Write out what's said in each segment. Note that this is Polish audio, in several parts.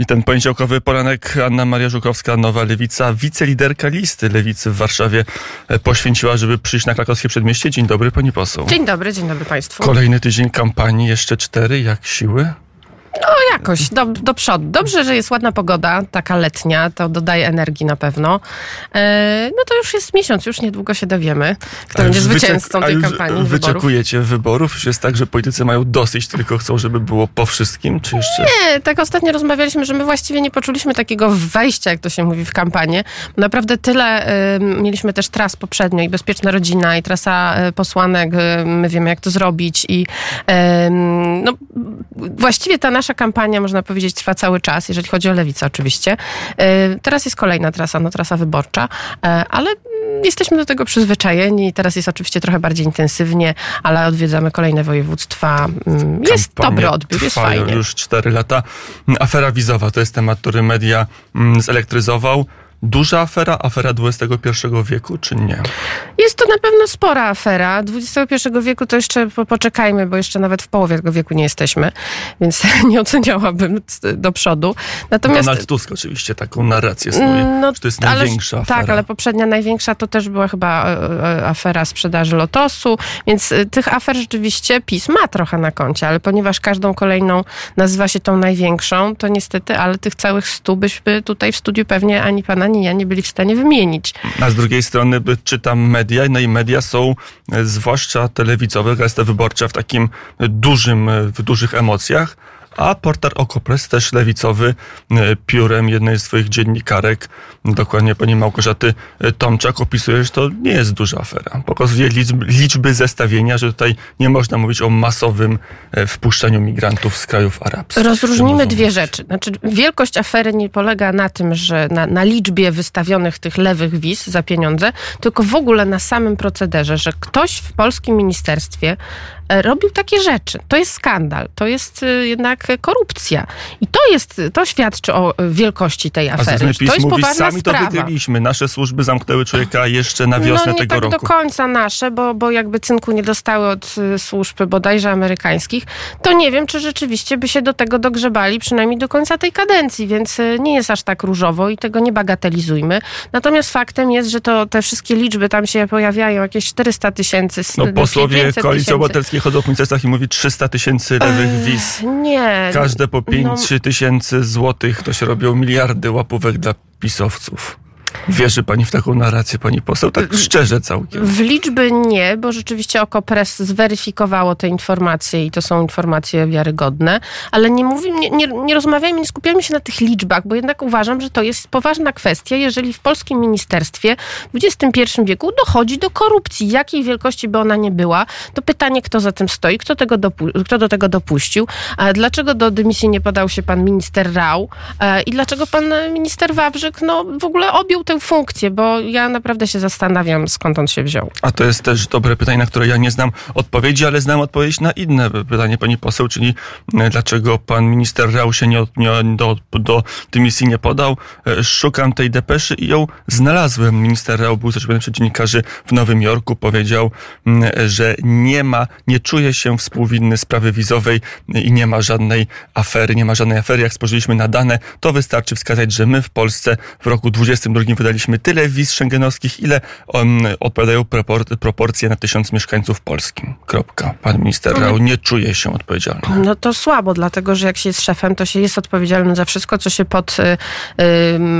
I ten poniedziałkowy poranek Anna Maria Żukowska, Nowa Lewica, wiceliderka listy Lewicy w Warszawie e, poświęciła, żeby przyjść na krakowskie przedmieście. Dzień dobry pani poseł. Dzień dobry, dzień dobry państwu. Kolejny tydzień kampanii, jeszcze cztery, jak siły? No jakoś, do, do przodu. Dobrze, że jest ładna pogoda, taka letnia, to dodaje energii na pewno. E, no to już jest miesiąc, już niedługo się dowiemy, kto będzie zwycięzcą tej kampanii wyborów. Wyczekujecie wyborów? Już jest tak, że politycy mają dosyć, tylko chcą, żeby było po wszystkim, czy jeszcze... Nie, tak ostatnio rozmawialiśmy, że my właściwie nie poczuliśmy takiego wejścia, jak to się mówi, w kampanię. Naprawdę tyle y, mieliśmy też tras poprzednio i Bezpieczna Rodzina i trasa y, posłanek, y, my wiemy jak to zrobić i no, właściwie ta nasza kampania, można powiedzieć, trwa cały czas, jeżeli chodzi o lewicę oczywiście. Y, teraz jest kolejna trasa, no trasa wyborcza, y, ale jesteśmy do tego przyzwyczajeni. Teraz jest oczywiście trochę bardziej intensywnie, ale odwiedzamy kolejne województwa. Mm, Jest Kampanie dobry odbiór, jest fajnie. już 4 lata. Afera wizowa to jest temat, który media mm, zelektryzował. Duża afera, afera XXI wieku, czy nie? Jest to na pewno spora afera. XXI wieku to jeszcze po- poczekajmy, bo jeszcze nawet w połowie tego wieku nie jesteśmy, więc nie oceniałabym do przodu. Natomiast. Donald Tusk oczywiście taką narrację snuje, no, że to jest ale- największa afera. Tak, ale poprzednia największa to też była chyba e, e, afera sprzedaży Lotosu, więc e, tych afer rzeczywiście PiS ma trochę na koncie, ale ponieważ każdą kolejną nazywa się tą największą, to niestety, ale tych całych stu byśmy tutaj w studiu pewnie ani pana, ani ja nie byli w stanie wymienić. A z drugiej strony czytam media, no i media są, e, zwłaszcza telewizowe, gazeta wyborcza w takim e, dużym, e, w dużych emocjach, a portal Okopres, też lewicowy, e, piórem jednej z swoich dziennikarek, dokładnie pani Małgorzaty e, Tomczak, opisuje, że to nie jest duża afera. Pokazuje liczby, liczby zestawienia, że tutaj nie można mówić o masowym e, wpuszczaniu migrantów z krajów arabskich. Rozróżnimy dwie rzeczy. Znaczy, wielkość afery nie polega na tym, że na, na liczbie wystawionych tych lewych wiz za pieniądze, tylko w ogóle na samym procederze, że ktoś w polskim ministerstwie robił takie rzeczy. To jest skandal, to jest e, jednak korupcja. I to jest, to świadczy o e, wielkości tej A afery. strony To jest mówi, poważna sami to sprawa. wykryliśmy. Nasze służby zamknęły człowieka jeszcze na wiosnę no nie tego tak roku. do końca nasze, bo, bo jakby cynku nie dostały od służb bodajże amerykańskich, to nie wiem, czy rzeczywiście by się do tego dogrzebali, przynajmniej do końca tej kadencji, więc nie jest aż tak różowo i tego nie bagatelizujmy. Natomiast faktem jest, że to te wszystkie liczby tam się pojawiają, jakieś 400 tysięcy, No, posłowie 500 Koalicji tysięcy. Obywatelskiej chodzą po ministerstwach i mówi 300 tysięcy lewych wiz. Nie. Każde po 5 no, 3 tysięcy złotych to się robią miliardy łapówek dla pisowców. Wierzy pani w taką narrację, pani poseł? Tak szczerze całkiem. W liczby nie, bo rzeczywiście Okopres zweryfikowało te informacje i to są informacje wiarygodne, ale nie, mówi, nie, nie, nie rozmawiajmy, nie skupiajmy się na tych liczbach, bo jednak uważam, że to jest poważna kwestia, jeżeli w polskim ministerstwie w XXI wieku dochodzi do korupcji, jakiej wielkości by ona nie była, to pytanie, kto za tym stoi, kto, tego dopu- kto do tego dopuścił, dlaczego do dymisji nie podał się pan minister Rał e, i dlaczego pan minister Wawrzyk no, w ogóle objął tę funkcję, bo ja naprawdę się zastanawiam, skąd on się wziął. A to jest też dobre pytanie, na które ja nie znam odpowiedzi, ale znam odpowiedź na inne pytanie pani poseł, czyli e, dlaczego pan minister Rał się nie, nie do, do dymisji nie podał. E, Szukam tej depeszy i ją znalazłem. Minister Rał był zaczynany przez dziennikarzy w Nowym Jorku, powiedział, mm, że nie ma, nie czuje się współwinny sprawy wizowej i nie ma żadnej afery, nie ma żadnej afery. Jak spojrzeliśmy na dane, to wystarczy wskazać, że my w Polsce w roku 2022 wydaliśmy tyle wiz szengenowskich, ile odpowiadają propor- proporcje na tysiąc mieszkańców polskim. Kropka. Pan minister Rał nie czuje się odpowiedzialny. No to słabo, dlatego że jak się jest szefem, to się jest odpowiedzialnym za wszystko, co się pod,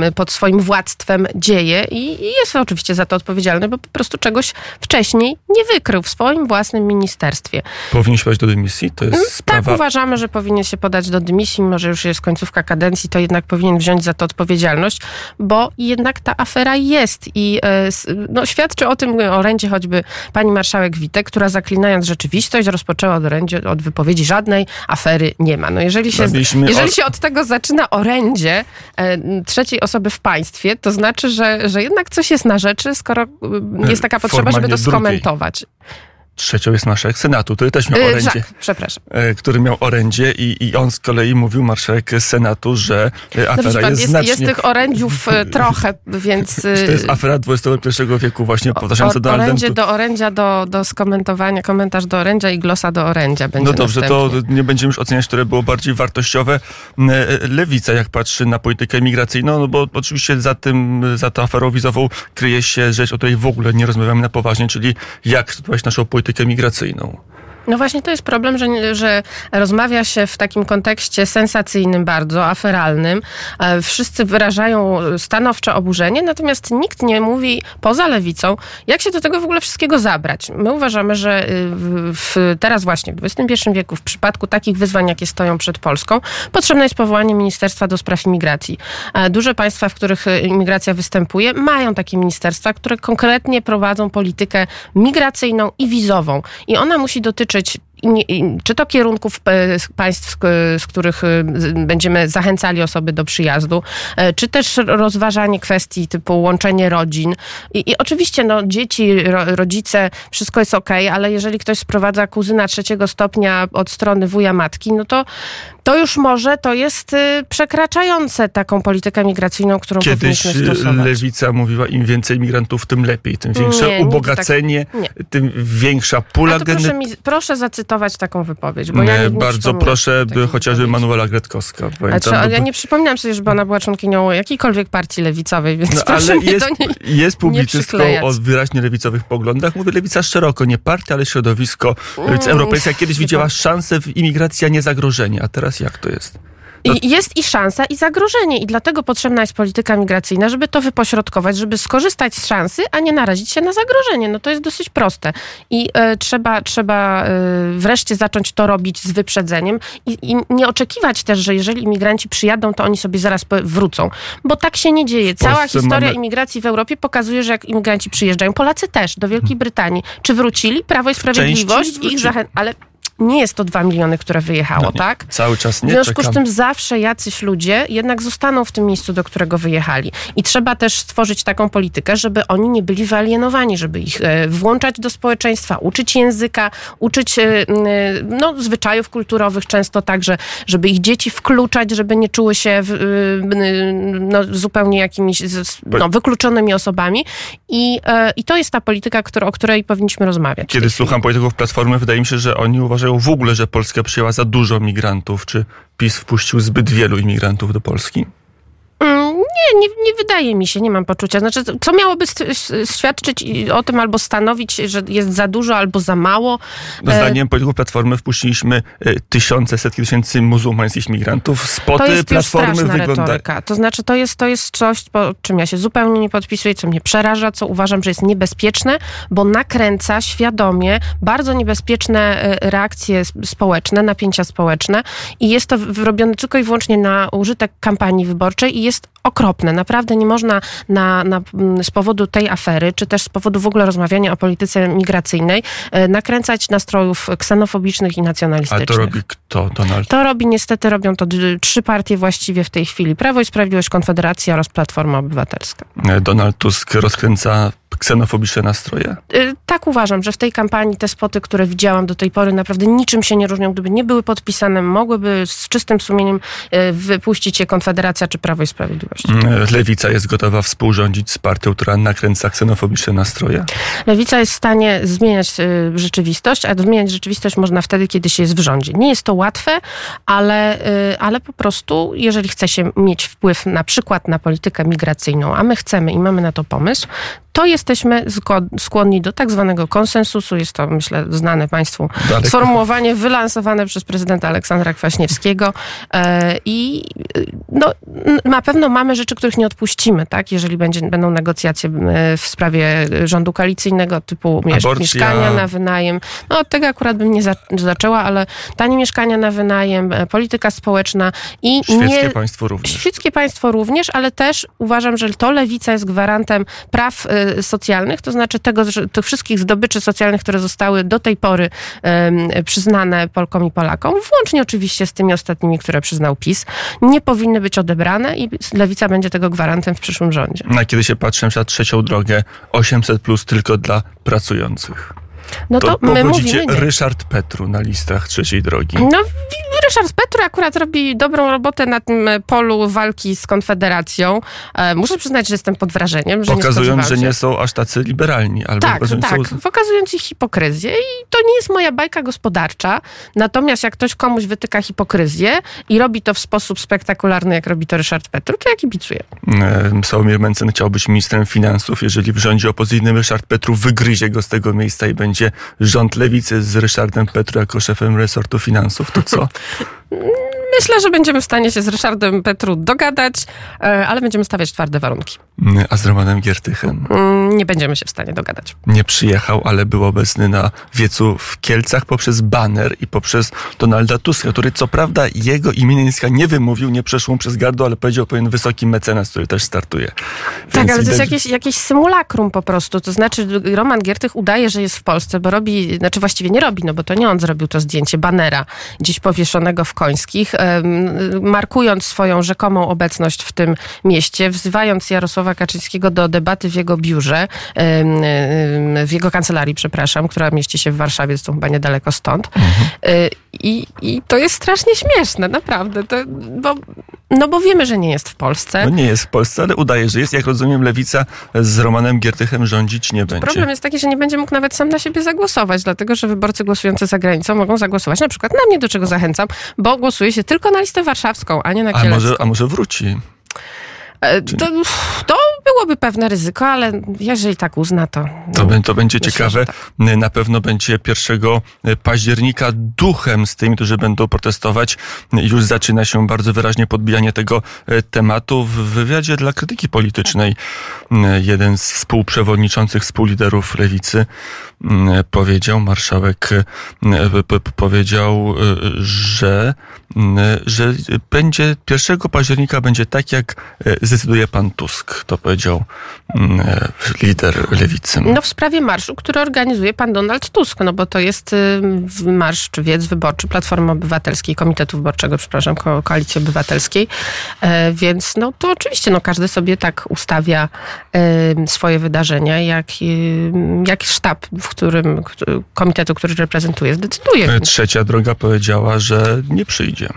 y, pod swoim władztwem dzieje i, jest oczywiście za to odpowiedzialny, bo po prostu czegoś wcześniej nie wykrył w swoim własnym ministerstwie. Powinien się podać do dymisji? To jest Tak sprawa... uważamy, że powinien się podać do dymisji, mimo że już jest końcówka kadencji, to jednak powinien wziąć za to odpowiedzialność, bo jednak ta afera jest i e, no, świadczy o tym orędzie choćby pani marszałek Witek, która zaklinając rzeczywistość rozpoczęła od orędzie od wypowiedzi żadnej afery nie ma. No jeżeli się, jeżeli się od tego zaczyna orędzie e, trzeciej osoby w państwie, to znaczy, że, że jednak coś jest na rzeczy, skoro e, jest taka potrzeba, żeby to drugiej. Trzecią jest marszałek Senatu, który też miał Yy, orędzie. Żak, przepraszam. e, który miał orędzie i, i on z kolei mówił marszałek Senatu, że e, No, afera widzi pan, jest, jest, znacznie... jest tych orędziów trochę, więc... to jest afera XXI wieku właśnie powtarzająca Donaldem orędzie do orędzia do, do skomentowania, komentarz do orędzia i glosa do orędzia będzie No dobrze, to następnie. nie będziemy już oceniać, które było bardziej wartościowe. Lewica, jak patrzy na politykę migracyjną, no bo oczywiście za tym, za tą aferą wizową kryje się rzecz, o której w ogóle nie rozmawiamy na poważnie, czyli jak strukturować naszą politykę migracyjną. No właśnie to jest problem, że, że rozmawia się w takim kontekście sensacyjnym bardzo, aferalnym. E, Wszyscy wyrażają stanowcze oburzenie, natomiast nikt nie mówi poza lewicą, jak się do tego w ogóle wszystkiego zabrać. My uważamy, że y, w, teraz właśnie w XXI wieku, w przypadku takich wyzwań, jakie stoją przed Polską, potrzebne jest powołanie Ministerstwa do Spraw Imigracji. E, Duże państwa, w których y, imigracja występuje, mają takie ministerstwa, które konkretnie prowadzą politykę migracyjną i wizową. I ona musi dotyczyć nie- i- czy to kierunków e, państw, e, z których e, będziemy zachęcali osoby do przyjazdu, czy też rozważanie kwestii typu łączenie rodzin. I, i oczywiście no, dzieci, ro, rodzice, wszystko jest okej, ale jeżeli ktoś sprowadza kuzyna trzeciego stopnia od strony wuja matki, no to to już może to jest przekraczające taką politykę migracyjną, którą Kiedyś powinniśmy stosować. lewica mówiła, im więcej migrantów, tym lepiej, tym większe Nie, nie, ubogacenie, tak- tym większa pula proszę, genetyczna. mi, proszę zacytować taką wypowiedź, bo ja nie, nie Bardzo proszę, by chociażby. Manuela Gretkowska. Pamiętam, ale ja bo- nie przypominam sobie, żeby ona była członkinią jakiejkolwiek partii lewicowej, więc No, proszę ale jest, jest publicystką o wyraźnie lewicowych poglądach. Mówię lewica szeroko, nie partia, ale środowisko. Lewica Mm, europejska kiedyś widziała szansę w imigracji, a nie zagrożenie. A teraz jak to jest? I jest i szansa, i zagrożenie. I dlatego potrzebna jest polityka migracyjna, żeby to wypośrodkować, żeby skorzystać z szansy, a nie narazić się na zagrożenie. No to jest dosyć proste. I e, trzeba, trzeba e, wreszcie zacząć to robić z wyprzedzeniem i, i nie oczekiwać też, że jeżeli imigranci przyjadą, to oni sobie zaraz wrócą. Bo tak się nie dzieje. Cała historia mamy- imigracji w Europie pokazuje, że jak imigranci przyjeżdżają, Polacy też, do Wielkiej Brytanii. Czy wrócili? Prawo i Sprawiedliwość ich zachęca... Ale nie jest to dwa miliony, które wyjechało, No nie, tak? Cały czas W nie związku czekam. z tym zawsze jacyś ludzie jednak zostaną w tym miejscu, do którego wyjechali. I trzeba też stworzyć taką politykę, żeby oni nie byli wyalienowani, żeby ich e, włączać do społeczeństwa, uczyć języka, uczyć e, m, no, zwyczajów kulturowych często także, żeby ich dzieci wkluczać, żeby nie czuły się w, e, no, zupełnie jakimiś no, wykluczonymi osobami. I, e, I to jest ta polityka, o której powinniśmy rozmawiać. w Kiedy słucham polityków Platformy, wydaje mi się, że oni uważają w ogóle, że Polska przyjęła za dużo migrantów. Czy PiS wpuścił zbyt wielu imigrantów do Polski? Nie, nie, nie wydaje mi się, nie mam poczucia. Znaczy, co miałoby świadczyć o tym albo stanowić, że jest za dużo albo za mało? No, E, Zdaniem polityków Platformy wpuściliśmy e, tysiące, setki tysięcy muzułmańskich migrantów. To Spoty jest już Platformy wyglądają... To znaczy, to jest, to jest coś, po czym ja się zupełnie nie podpisuję, co mnie przeraża, co uważam, że jest niebezpieczne, bo nakręca świadomie bardzo niebezpieczne e, reakcje społeczne, napięcia społeczne i jest to w- robione tylko i wyłącznie na użytek kampanii wyborczej i jest okropne. Naprawdę nie można na, na, m, z powodu tej afery, czy też z powodu w ogóle rozmawiania o polityce migracyjnej, e, nakręcać nastrojów ksenofobicznych i nacjonalistycznych. to robi kto? Donald To robi niestety, robią to trzy partie właściwie w tej chwili. Prawo i Sprawiedliwość, Konfederacja oraz Platforma Obywatelska. E, Donald Tusk rozkręca ksenofobiczne nastroje? Y, Tak uważam, że w tej kampanii te spoty, które widziałam do tej pory naprawdę niczym się nie różnią. Gdyby nie były podpisane, mogłyby z czystym sumieniem y, wypuścić je Konfederacja czy Prawo i Sprawiedliwość. E, Lewica jest gotowa współrządzić z partią, która nakręca ksenofobiczne nastroje? Lewica jest w stanie zmieniać y, rzeczywistość, a zmieniać rzeczywistość można wtedy, kiedy się jest w rządzie. Nie jest to łatwe, ale, ale po prostu, jeżeli chce się mieć wpływ na przykład na politykę migracyjną, a my chcemy i mamy na to pomysł, to jesteśmy skłonni do tak zwanego konsensusu. Jest to, myślę, znane Państwu Daleko. sformułowanie wylansowane przez prezydenta Aleksandra Kwaśniewskiego. E, I no, na pewno mamy rzeczy, których nie odpuścimy, tak? Jeżeli będzie, będą negocjacje e, w sprawie rządu koalicyjnego typu Aborcja. mieszkania na wynajem. No od tego akurat bym nie za- zaczęła, ale tanie mieszkania na wynajem, e, polityka społeczna i Świeckie nie... państwo również. Świeckie państwo również, ale też uważam, że to lewica jest gwarantem praw y, socjalnych, to znaczy tego, tych wszystkich zdobyczy socjalnych, które zostały do tej pory przyznane Polkom i Polakom, włącznie oczywiście z tymi ostatnimi, które przyznał PiS, nie powinny być odebrane i lewica będzie tego gwarantem w przyszłym rządzie. Na kiedy się patrzę na trzecią drogę 800 plus tylko dla pracujących. No to, to my mówimy nie. Ryszard Petru na listach trzeciej drogi. No, Ryszard Petru akurat robi dobrą robotę na tym polu walki z Konfederacją. E, muszę przyznać, że jestem pod wrażeniem, że Pokazując, nie że nie są aż tacy liberalni. Albo Tak, tak, są- pokazując ich hipokryzję i to nie jest moja bajka gospodarcza, natomiast jak ktoś komuś wytyka hipokryzję i robi to w sposób spektakularny, jak robi to Ryszard Petru, to ja kibicuję. E, Sławomir Mencen chciał być ministrem finansów. Jeżeli w rządzie opozycyjnym Ryszard Petru wygryzie go z tego miejsca i będzie rząd lewicy z Ryszardem Petru jako szefem resortu finansów, to co? Myślę, że będziemy w stanie się z Ryszardem Petru dogadać, e, ale będziemy stawiać twarde warunki. Mm, A z Romanem Giertychem Mm, Nie będziemy się w stanie dogadać. nie przyjechał, ale był obecny na wiecu w Kielcach poprzez baner i poprzez Donalda Tuska, który co prawda jego imiennictwa nie wymówił, nie przeszło przez gardło, ale powiedział pewien wysoki mecenas, który też startuje. Tak, Więc ale to jest jakieś, jakieś symulakrum po prostu. To znaczy, Roman Giertych udaje, że jest w Polsce, bo robi, znaczy właściwie nie robi, no bo to nie on zrobił to zdjęcie banera gdzieś powieszonego w Końskich, em, markując swoją rzekomą obecność w tym mieście, wzywając Jarosława Kaczyńskiego do debaty w jego biurze, w jego kancelarii, przepraszam, która mieści się w Warszawie, zresztą chyba niedaleko stąd. I, I to jest strasznie śmieszne, naprawdę. To, bo, no bo wiemy, że nie jest w Polsce. No nie jest w Polsce, ale udaje, że jest. Jak rozumiem, lewica z Romanem Giertychem rządzić nie będzie. Problem jest taki, że nie będzie mógł nawet sam na siebie zagłosować, dlatego że wyborcy głosujący za granicą mogą zagłosować na przykład na mnie, do czego zachęcam, bo głosuje się tylko na listę warszawską, a nie na A kielecką. może, a może wróci? E, To, to byłoby pewne ryzyko, ale jeżeli tak uzna, to... To, bę- to będzie Myślę, ciekawe. tak. Na pewno będzie 1 października duchem z tymi, którzy będą protestować. Już zaczyna się bardzo wyraźnie podbijanie tego e, tematu. W wywiadzie dla krytyki politycznej jeden z współprzewodniczących, współliderów lewicy powiedział, marszałek e, powiedział, e, że, że będzie 1 października będzie tak, jak e, zdecyduje pan Tusk. To powiedział m, e, lider lewicy. No w sprawie marszu, który organizuje pan Donald Tusk, no bo to jest y, marsz czy wiec wyborczy Platformy Obywatelskiej, Komitetu Wyborczego, przepraszam, Ko- Koalicji Obywatelskiej, e, więc no to oczywiście no każdy sobie tak ustawia e, swoje wydarzenia, jak, y, jak sztab, w którym któ- komitetu, który reprezentuje, zdecyduje. Trzecia droga powiedziała, że nie przyjdzie.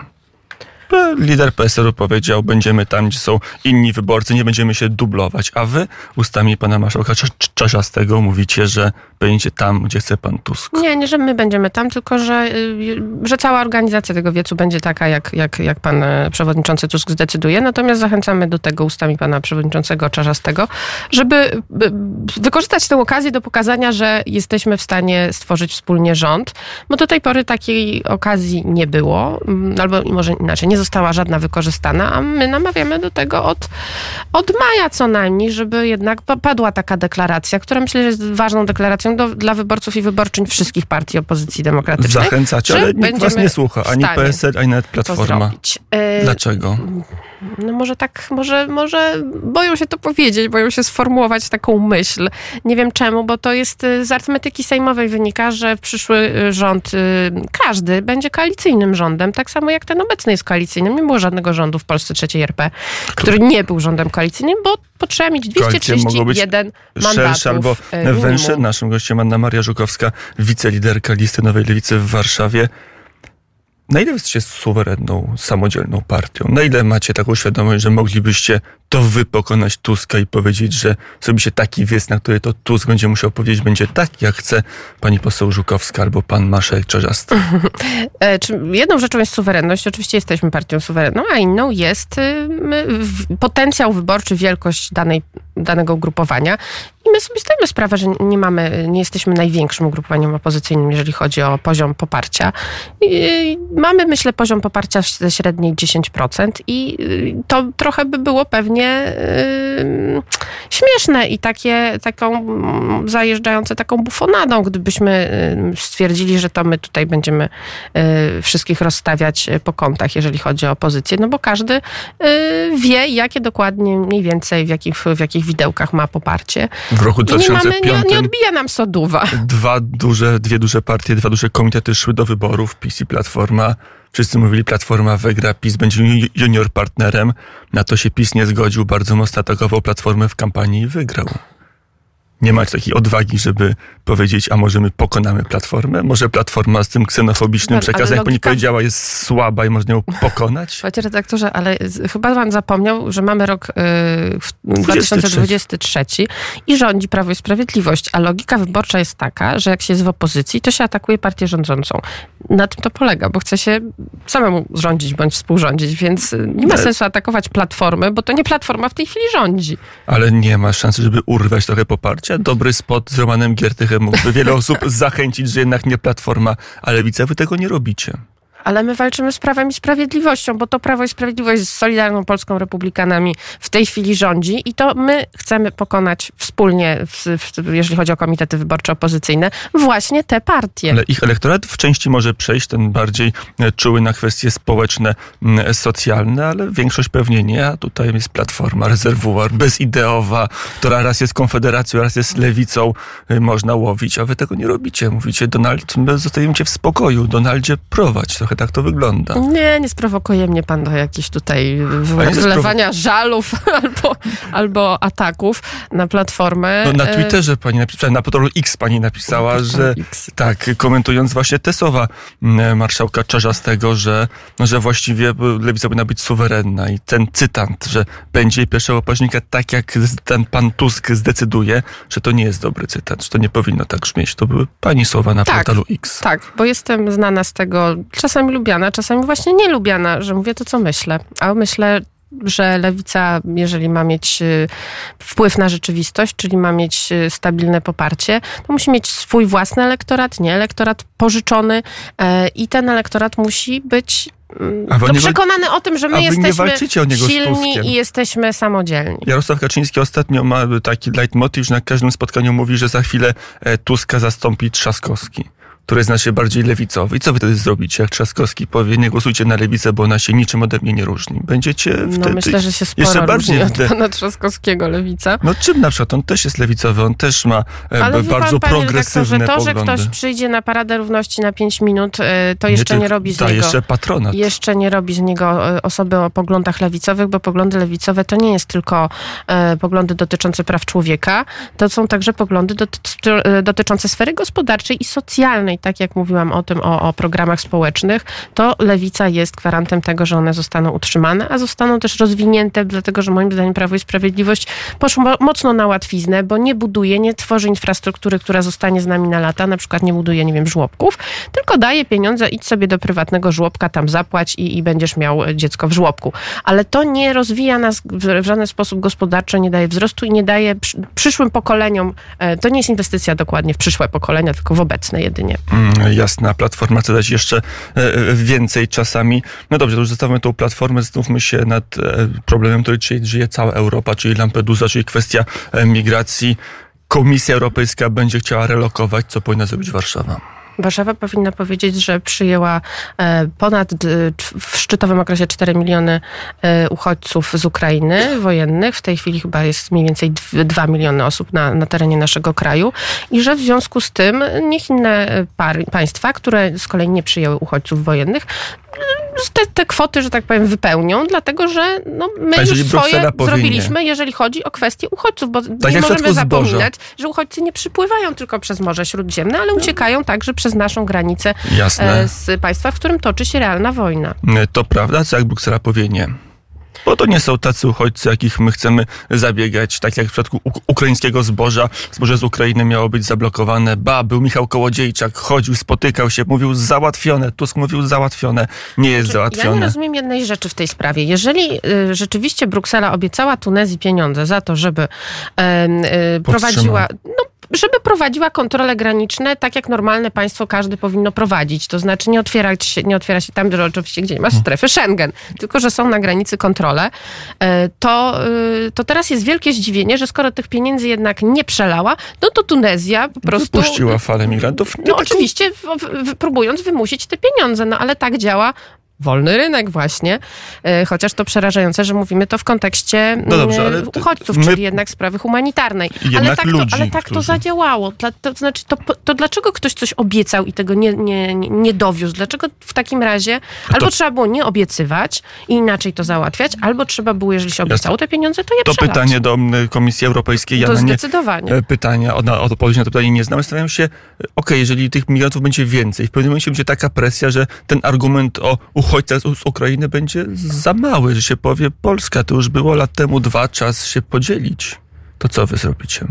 Lider PSL-u powiedział, będziemy tam, gdzie są inni wyborcy, nie będziemy się dublować. A wy ustami pana marszałka Cza- Cza- Czarzastego mówicie, że będziecie tam, gdzie chce pan Tusk. Nie, nie, że my będziemy tam, tylko że, y, że cała organizacja tego wiecu będzie taka, jak, jak, jak pan e, przewodniczący Tusk zdecyduje. Natomiast zachęcamy do tego ustami pana przewodniczącego Czarzastego, żeby wykorzystać tę okazję do pokazania, że jesteśmy w stanie stworzyć wspólnie rząd, bo do tej pory takiej okazji nie było, mm, albo może inaczej, nie została żadna wykorzystana, a my namawiamy do tego od, od maja co najmniej, żeby jednak pa- padła taka deklaracja, która myślę, że jest ważną deklaracją do, dla wyborców i wyborczyń wszystkich partii opozycji demokratycznej. Zachęcacie, ale nikt was nie słucha. Ani PSL, ani nawet Platforma. E, Dlaczego? No może tak, może, może boją się to powiedzieć, boją się sformułować taką myśl. Nie wiem czemu, bo to jest y, z arytmetyki sejmowej wynika, że przyszły y, rząd, y, każdy będzie koalicyjnym rządem, tak samo jak ten obecny jest koalicyjnym. Nie było żadnego rządu w Polsce trzeciej RP, który nie był rządem koalicyjnym, bo potrzeba mieć Koalicje mogą być 231 mandatów Szersze albo węższe. Naszym gościem Anna Maria Żukowska, wiceliderka listy Nowej Lewicy w Warszawie. Na ile jesteście suwerenną, samodzielną partią? Na ile macie taką świadomość, że moglibyście to wy pokonać Tuska i powiedzieć, że zrobicie taki wiec, na który to Tusk będzie musiał powiedzieć, będzie tak, jak chce pani poseł Żukowska albo pan marszałek Czarzasty? E, jedną rzeczą jest suwerenność, oczywiście jesteśmy partią suwerenną, a inną jest y, potencjał wyborczy, wielkość danej, danego ugrupowania. My sobie zdajemy sprawę, że nie mamy, nie jesteśmy największym ugrupowaniem opozycyjnym, jeżeli chodzi o poziom poparcia. Mamy, myślę, poziom poparcia ze średniej 10% i y, to trochę by było pewnie y, śmieszne i takie, taką mm, zajeżdżające taką bufonadą, gdybyśmy y, stwierdzili, że to my tutaj będziemy wszystkich rozstawiać po kątach, jeżeli chodzi o opozycję, no bo każdy wie, jakie dokładnie mniej więcej, w jakich, w jakich widełkach ma poparcie. W roku I nie, mamy, 2005 nie, nie odbija nam soduwa. dwa duże, dwie duże partie, dwa duże komitety szły do wyborów, PiS i Platforma. Wszyscy mówili, Platforma wygra, PiS będzie ju- junior partnerem. Na to się PiS nie zgodził, bardzo mocno atakował Platformę w kampanii i wygrał. Nie macie takiej odwagi, żeby powiedzieć, a może my pokonamy platformę? Może platforma z tym ksenofobicznym Ale przekazem, jak pani logika- powiedziała, jest słaba i można ją pokonać? Panie redaktorze, ale chyba pan zapomniał, że mamy rok y, w- 23. 2023 i rządzi Prawo i Sprawiedliwość, a logika wyborcza jest taka, że jak się jest w opozycji, to się atakuje partię rządzącą. Na tym to polega, bo chce się samemu rządzić bądź współrządzić, więc y, nie ma Ale- sensu atakować platformy, bo to nie platforma w tej chwili rządzi. Ale nie ma szansy, żeby urwać trochę poparcia. Dobry spot z Romanem Giertychem mógłby wiele osób zachęcić, że jednak nie platforma, a lewica, wy tego nie robicie. Ale my walczymy z Prawem i Sprawiedliwością, bo to Prawo i Sprawiedliwość z Solidarną Polską Republikanami w tej chwili rządzi i to my chcemy pokonać wspólnie, w, w, jeżeli chodzi o komitety wyborcze opozycyjne, właśnie te partie. Ale ich elektorat w części może przejść, ten bardziej e, czuły na kwestie społeczne, m, socjalne, ale większość pewnie nie, a tutaj jest platforma, rezerwuar, bezideowa, która raz jest konfederacją, raz jest lewicą, y, można łowić, a wy tego nie robicie. Mówicie, Donald, my zostawimy cię w spokoju, Donaldzie prowadź, trochę tak to wygląda. Nie, nie sprowokuje mnie pan do jakichś tutaj wylewania żalów albo, albo ataków na platformę. No, na E, Twitterze pani napisała, na portalu X pani napisała, że X. tak, komentując właśnie te słowa m, marszałka Czarzastego, że, no, że właściwie lewica powinna być suwerenna i ten cytat, że będzie 1 października tak jak ten pan Tusk zdecyduje, że to nie jest dobry cytat, że to nie powinno tak brzmieć. To były pani słowa na Tak. portalu X. Tak, bo jestem znana z tego, czasami lubiana, czasami właśnie nie lubiana, że mówię to, co myślę. A myślę, że lewica, jeżeli ma mieć y, wpływ na rzeczywistość, czyli ma mieć y, stabilne poparcie, to musi mieć swój własny elektorat, nie elektorat pożyczony e, i ten elektorat musi być mm, A wy no, przekonany o tym, że my jesteśmy silni i jesteśmy samodzielni. Jarosław Kaczyński ostatnio ma taki leitmotiv, że na każdym spotkaniu mówi, że za chwilę e, Tuska zastąpi Trzaskowski, który zna się bardziej lewicowy. I co wy wtedy zrobicie, jak Trzaskowski powie, nie głosujcie na lewicę, bo ona się niczym ode mnie nie różni? Będziecie wtedy... No myślę, że się jeszcze sporo bardziej różni od pana Trzaskowskiego lewica. No czym na przykład? On też jest lewicowy, on też ma e, Ale bardzo pan, panie progresywne redaktorze, to, że poglądy. ktoś przyjdzie na Paradę Równości na 5 minut, e, to jeszcze czy- nie robi z niego... jeszcze patronat. Jeszcze nie robi z niego e, osoby o poglądach lewicowych, bo poglądy lewicowe to nie jest tylko poglądy dotyczące praw człowieka, to są także poglądy doty- dotyczące sfery gospodarczej i socjalnej. Tak jak mówiłam o tym, o, o programach społecznych, to lewica jest gwarantem tego, że one zostaną utrzymane, a zostaną też rozwinięte, dlatego że moim zdaniem Prawo i Sprawiedliwość poszło mo- mocno na łatwiznę, bo nie buduje, nie tworzy infrastruktury, która zostanie z nami na lata, na przykład nie buduje, nie wiem, żłobków, tylko daje pieniądze, idź sobie do prywatnego żłobka, tam zapłać i, i będziesz miał dziecko w żłobku. Ale to nie rozwija nas w, w żaden sposób gospodarczo, nie daje wzrostu i nie daje przy, przyszłym pokoleniom, e, to nie jest inwestycja dokładnie w przyszłe pokolenia, tylko w obecne jedynie. Mm, jasna, platforma chce dać jeszcze e, e, więcej czasami. No dobrze, to już zostawmy tą platformę, zastanówmy się nad e, problemem, który dzisiaj żyje cała Europa, czyli Lampedusa, czyli kwestia migracji. Komisja Europejska będzie chciała relokować, co powinna zrobić Warszawa. Warszawa powinna powiedzieć, że przyjęła e, ponad w szczytowym okresie 4 miliony e, uchodźców z Ukrainy wojennych. W tej chwili chyba jest mniej więcej 2 miliony osób na, na terenie naszego kraju i że w związku z tym niech inne e, par, państwa, które z kolei nie przyjęły uchodźców wojennych, e, te, te kwoty, że tak powiem, wypełnią, dlatego że no, my A już swoje zrobiliśmy, jeżeli chodzi o kwestię uchodźców, bo jak nie możemy zboża. zapominać, że uchodźcy nie przypływają tylko przez Morze Śródziemne, ale uciekają także przez naszą granicę Jasne. e, z państwa, w którym toczy się realna wojna. To prawda, co jak Bruksela powie nie? Bo to nie są tacy uchodźcy, jakich my chcemy zabiegać, tak jak w przypadku uk- ukraińskiego zboża. Zboże z Ukrainy miało być zablokowane. Ba, był Michał Kołodziejczak, chodził, spotykał się, mówił załatwione. Tusk mówił załatwione. Nie jest Ja nie załatwione. rozumiem jednej rzeczy w tej sprawie. Jeżeli y, rzeczywiście Bruksela obiecała Tunezji pieniądze za to, żeby em, y, prowadziła... No, żeby prowadziła kontrole graniczne, tak jak normalne państwo każde powinno prowadzić. To znaczy nie otwierać się, nie otwiera się tam, gdzie oczywiście, gdzie nie ma strefy Schengen, tylko że są na granicy kontrole, e, to, y, to teraz jest wielkie zdziwienie, że skoro tych pieniędzy jednak nie przelała, no to Tunezja po prostu... Wypuściła falę migrantów. No taką- oczywiście, w, w, próbując wymusić te pieniądze, no ale tak działa wolny rynek właśnie, e, chociaż to przerażające, że mówimy to w kontekście no dobrze, ale uchodźców, my... czyli jednak sprawy humanitarnej. ale tak, ludzi, to, ale tak którzy... to zadziałało. To, to znaczy, to, to dlaczego ktoś coś obiecał i tego nie, nie, nie dowiózł? Dlaczego w takim razie to... albo trzeba było nie obiecywać i inaczej to załatwiać, albo trzeba było, jeżeli się obiecało te pieniądze, to je To przelać. pytanie do Komisji Europejskiej. Ja to na nie zdecydowanie. pytania, o, odpowiedź na to pytanie nie znam. Zastanawiam się, okej, okay, jeżeli tych migrantów będzie więcej, w pewnym momencie będzie taka presja, że ten argument o uchodźcach z Ukrainy będzie za mały, że się powie, Polska to już było lat temu dwa, czas się podzielić. To co wy zrobicie?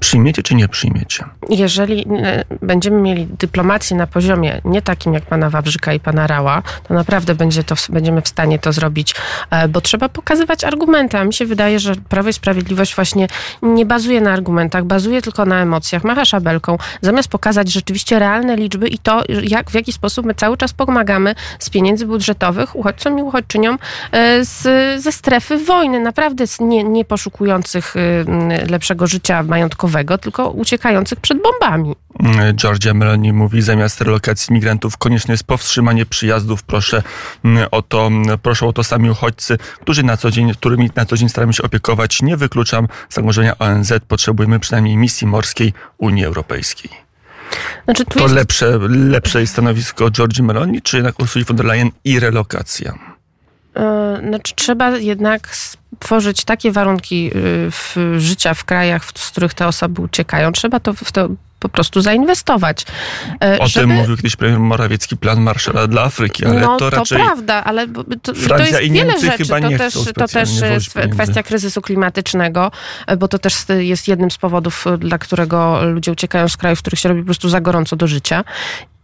Przyjmiecie czy nie przyjmiecie? Jeżeli e, będziemy mieli dyplomację na poziomie nie takim jak pana Wawrzyka i pana Rała, to naprawdę będzie to, będziemy w stanie to zrobić, e, bo trzeba pokazywać argumenty. A mi się wydaje, że Prawo i Sprawiedliwość właśnie nie bazuje na argumentach, bazuje tylko na emocjach, macha szabelką, zamiast pokazać rzeczywiście realne liczby i to, jak, w jaki sposób my cały czas pomagamy z pieniędzy budżetowych uchodźcom i uchodźczyniom e, z, ze strefy wojny, naprawdę nie, nie poszukujących lepszego życia majątkowego tylko uciekających przed bombami. Georgia Meloni mówi, zamiast relokacji migrantów konieczne jest powstrzymanie przyjazdów. Proszę mm, o to, mm, proszę o to sami uchodźcy, którzy na co dzień, którymi na co dzień staramy się opiekować. Nie wykluczam zagrożenia ONZ. Potrzebujemy przynajmniej misji morskiej Unii Europejskiej. Znaczy, to jest... lepsze, lepsze jest stanowisko Georgi Meloni, czy jednak Ursula von der Leyen i relokacja? Yy, znaczy, trzeba jednak tworzyć takie warunki y, w życia w krajach, z których te osoby uciekają. Trzeba to w to po prostu zainwestować. E, o żeby... tym mówił kiedyś premier Morawiecki, plan Marszala dla Afryki, ale no, to raczej... to prawda, ale to, to jest i wiele rzeczy. chyba to też, to też jest kwestia kryzysu klimatycznego, e, bo to też jest jednym z powodów, dla którego ludzie uciekają z krajów, w których się robi po prostu za gorąco do życia.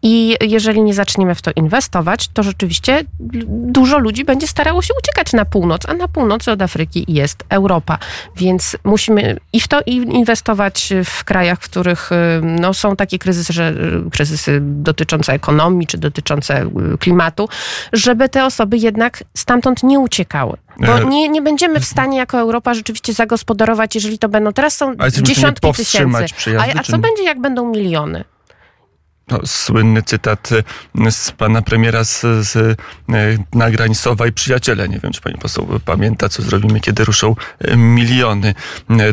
I jeżeli nie zaczniemy w to inwestować, to rzeczywiście dużo ludzi będzie starało się uciekać na północ, a na północy od Afryki jest Europa. Więc musimy i w to inwestować w krajach, w których y, no, są takie kryzysy, że, y, kryzysy dotyczące ekonomii czy dotyczące y, klimatu, żeby te osoby jednak stamtąd nie uciekały. Bo e, nie, nie będziemy w stanie jako Europa rzeczywiście zagospodarować, jeżeli to będą. Teraz są dziesiątki tysięcy. A, a co będzie, jak będą miliony? No, słynny cytat y, z pana premiera z, z y, nagrań Sowa i Przyjaciele. Nie wiem, czy pani poseł pamięta, co zrobimy, kiedy ruszą y, miliony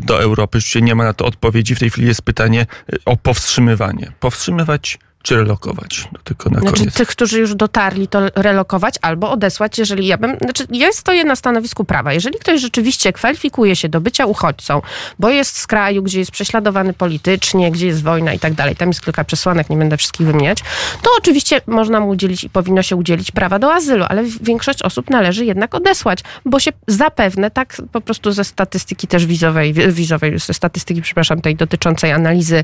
do Europy. Już nie ma na to odpowiedzi. W tej chwili jest pytanie o powstrzymywanie. Powstrzymywać czy relokować. To tylko na znaczy, koniec. tych, którzy już dotarli, to relokować albo odesłać, jeżeli ja bym. Znaczy, ja stoję na stanowisku prawa. Jeżeli ktoś rzeczywiście kwalifikuje się do bycia uchodźcą, bo jest z kraju, gdzie jest prześladowany politycznie, gdzie jest wojna i tak dalej, tam jest kilka przesłanek, nie będę wszystkich wymieniać, to oczywiście można mu udzielić i powinno się udzielić prawa do azylu, ale większość osób należy jednak odesłać, bo się zapewne tak po prostu ze statystyki też wizowej, wizowej ze statystyki, przepraszam, tej dotyczącej analizy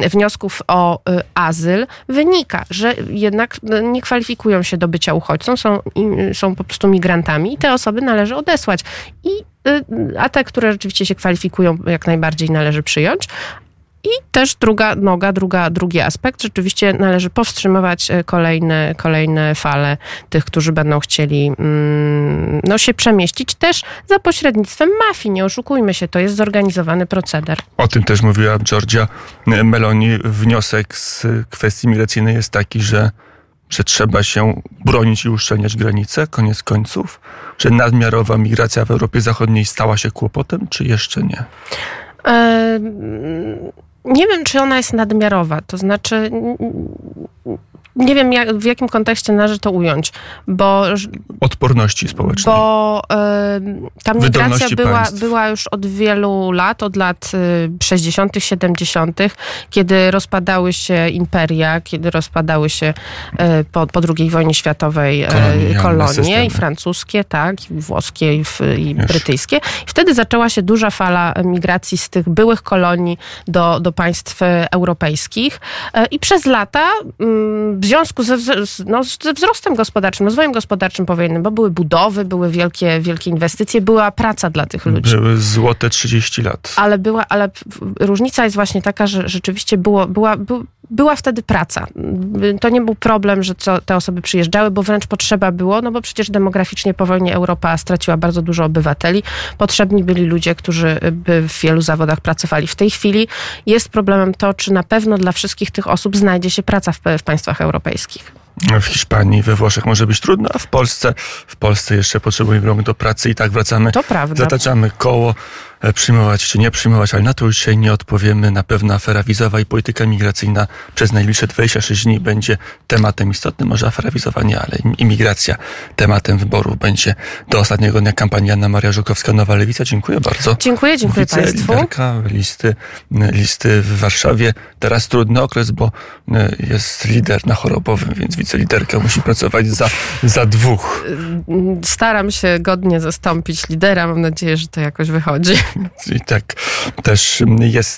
yy, wniosków o yy, azyl, wynika, że jednak nie kwalifikują się do bycia uchodźcą, są, są po prostu migrantami i te osoby należy odesłać. I, y, a te, które rzeczywiście się kwalifikują, jak najbardziej należy przyjąć, i też druga noga, druga, drugi aspekt, rzeczywiście należy powstrzymywać e, kolejne, kolejne fale tych, którzy będą chcieli mm, no, się przemieścić, też za pośrednictwem mafii. Nie oszukujmy się, to jest zorganizowany proceder. O tym też mówiła Georgia Meloni. Wniosek z kwestii migracyjnej jest taki, że że trzeba się bronić i uszczelniać granice, koniec końców? Że nadmiarowa migracja w Europie Zachodniej stała się kłopotem, czy jeszcze nie? Nie wiem, czy ona jest nadmiarowa. To znaczy, nie wiem, jak, w jakim kontekście należy to ująć, bo... Odporności społecznej. Bo y, ta migracja była, była już od wielu lat, od lat y, 60., 70., kiedy rozpadały się imperia, kiedy rozpadały się y, po, po II wojnie światowej y, kolonie i francuskie, tak, i włoskie, i, i brytyjskie. I wtedy zaczęła się duża fala migracji z tych byłych kolonii do, do państw europejskich y, i przez lata mm, związku ze, no, ze wzrostem gospodarczym, rozwojem gospodarczym powojennym, bo były budowy, były wielkie, wielkie inwestycje, była praca dla tych ludzi. Były złote 30 lat. Ale była, ale różnica jest właśnie taka, że rzeczywiście było, była, by, była wtedy praca. To nie był problem, że te osoby przyjeżdżały, bo wręcz potrzeba było, no bo przecież demograficznie po wojnie Europa straciła bardzo dużo obywateli. Potrzebni byli ludzie, którzy by w wielu zawodach pracowali. W tej chwili jest problemem to, czy na pewno dla wszystkich tych osób znajdzie się praca w, w państwach europejskich. W Hiszpanii, we Włoszech może być trudno, a w Polsce, w Polsce jeszcze potrzebujemy rąk do pracy i tak wracamy, To prawda. zataczamy koło, przyjmować czy nie przyjmować, ale na to już dzisiaj nie odpowiemy. Na pewno afera wizowa i polityka migracyjna przez najbliższe 26 dni będzie tematem istotnym. Może afera wizowa nie, ale im- imigracja tematem wyborów będzie do ostatniego dnia kampanii Anna Maria Żukowska, Nowa Lewica. Dziękuję bardzo. Dziękuję, dziękuję Państwu. Wiceliderka listy, listy w Warszawie. Teraz trudny okres, bo e, jest lider na chorobowym, więc wiceliderka musi pracować za, za dwóch. Staram się godnie zastąpić lidera. Mam nadzieję, że to jakoś wychodzi. I tak też jest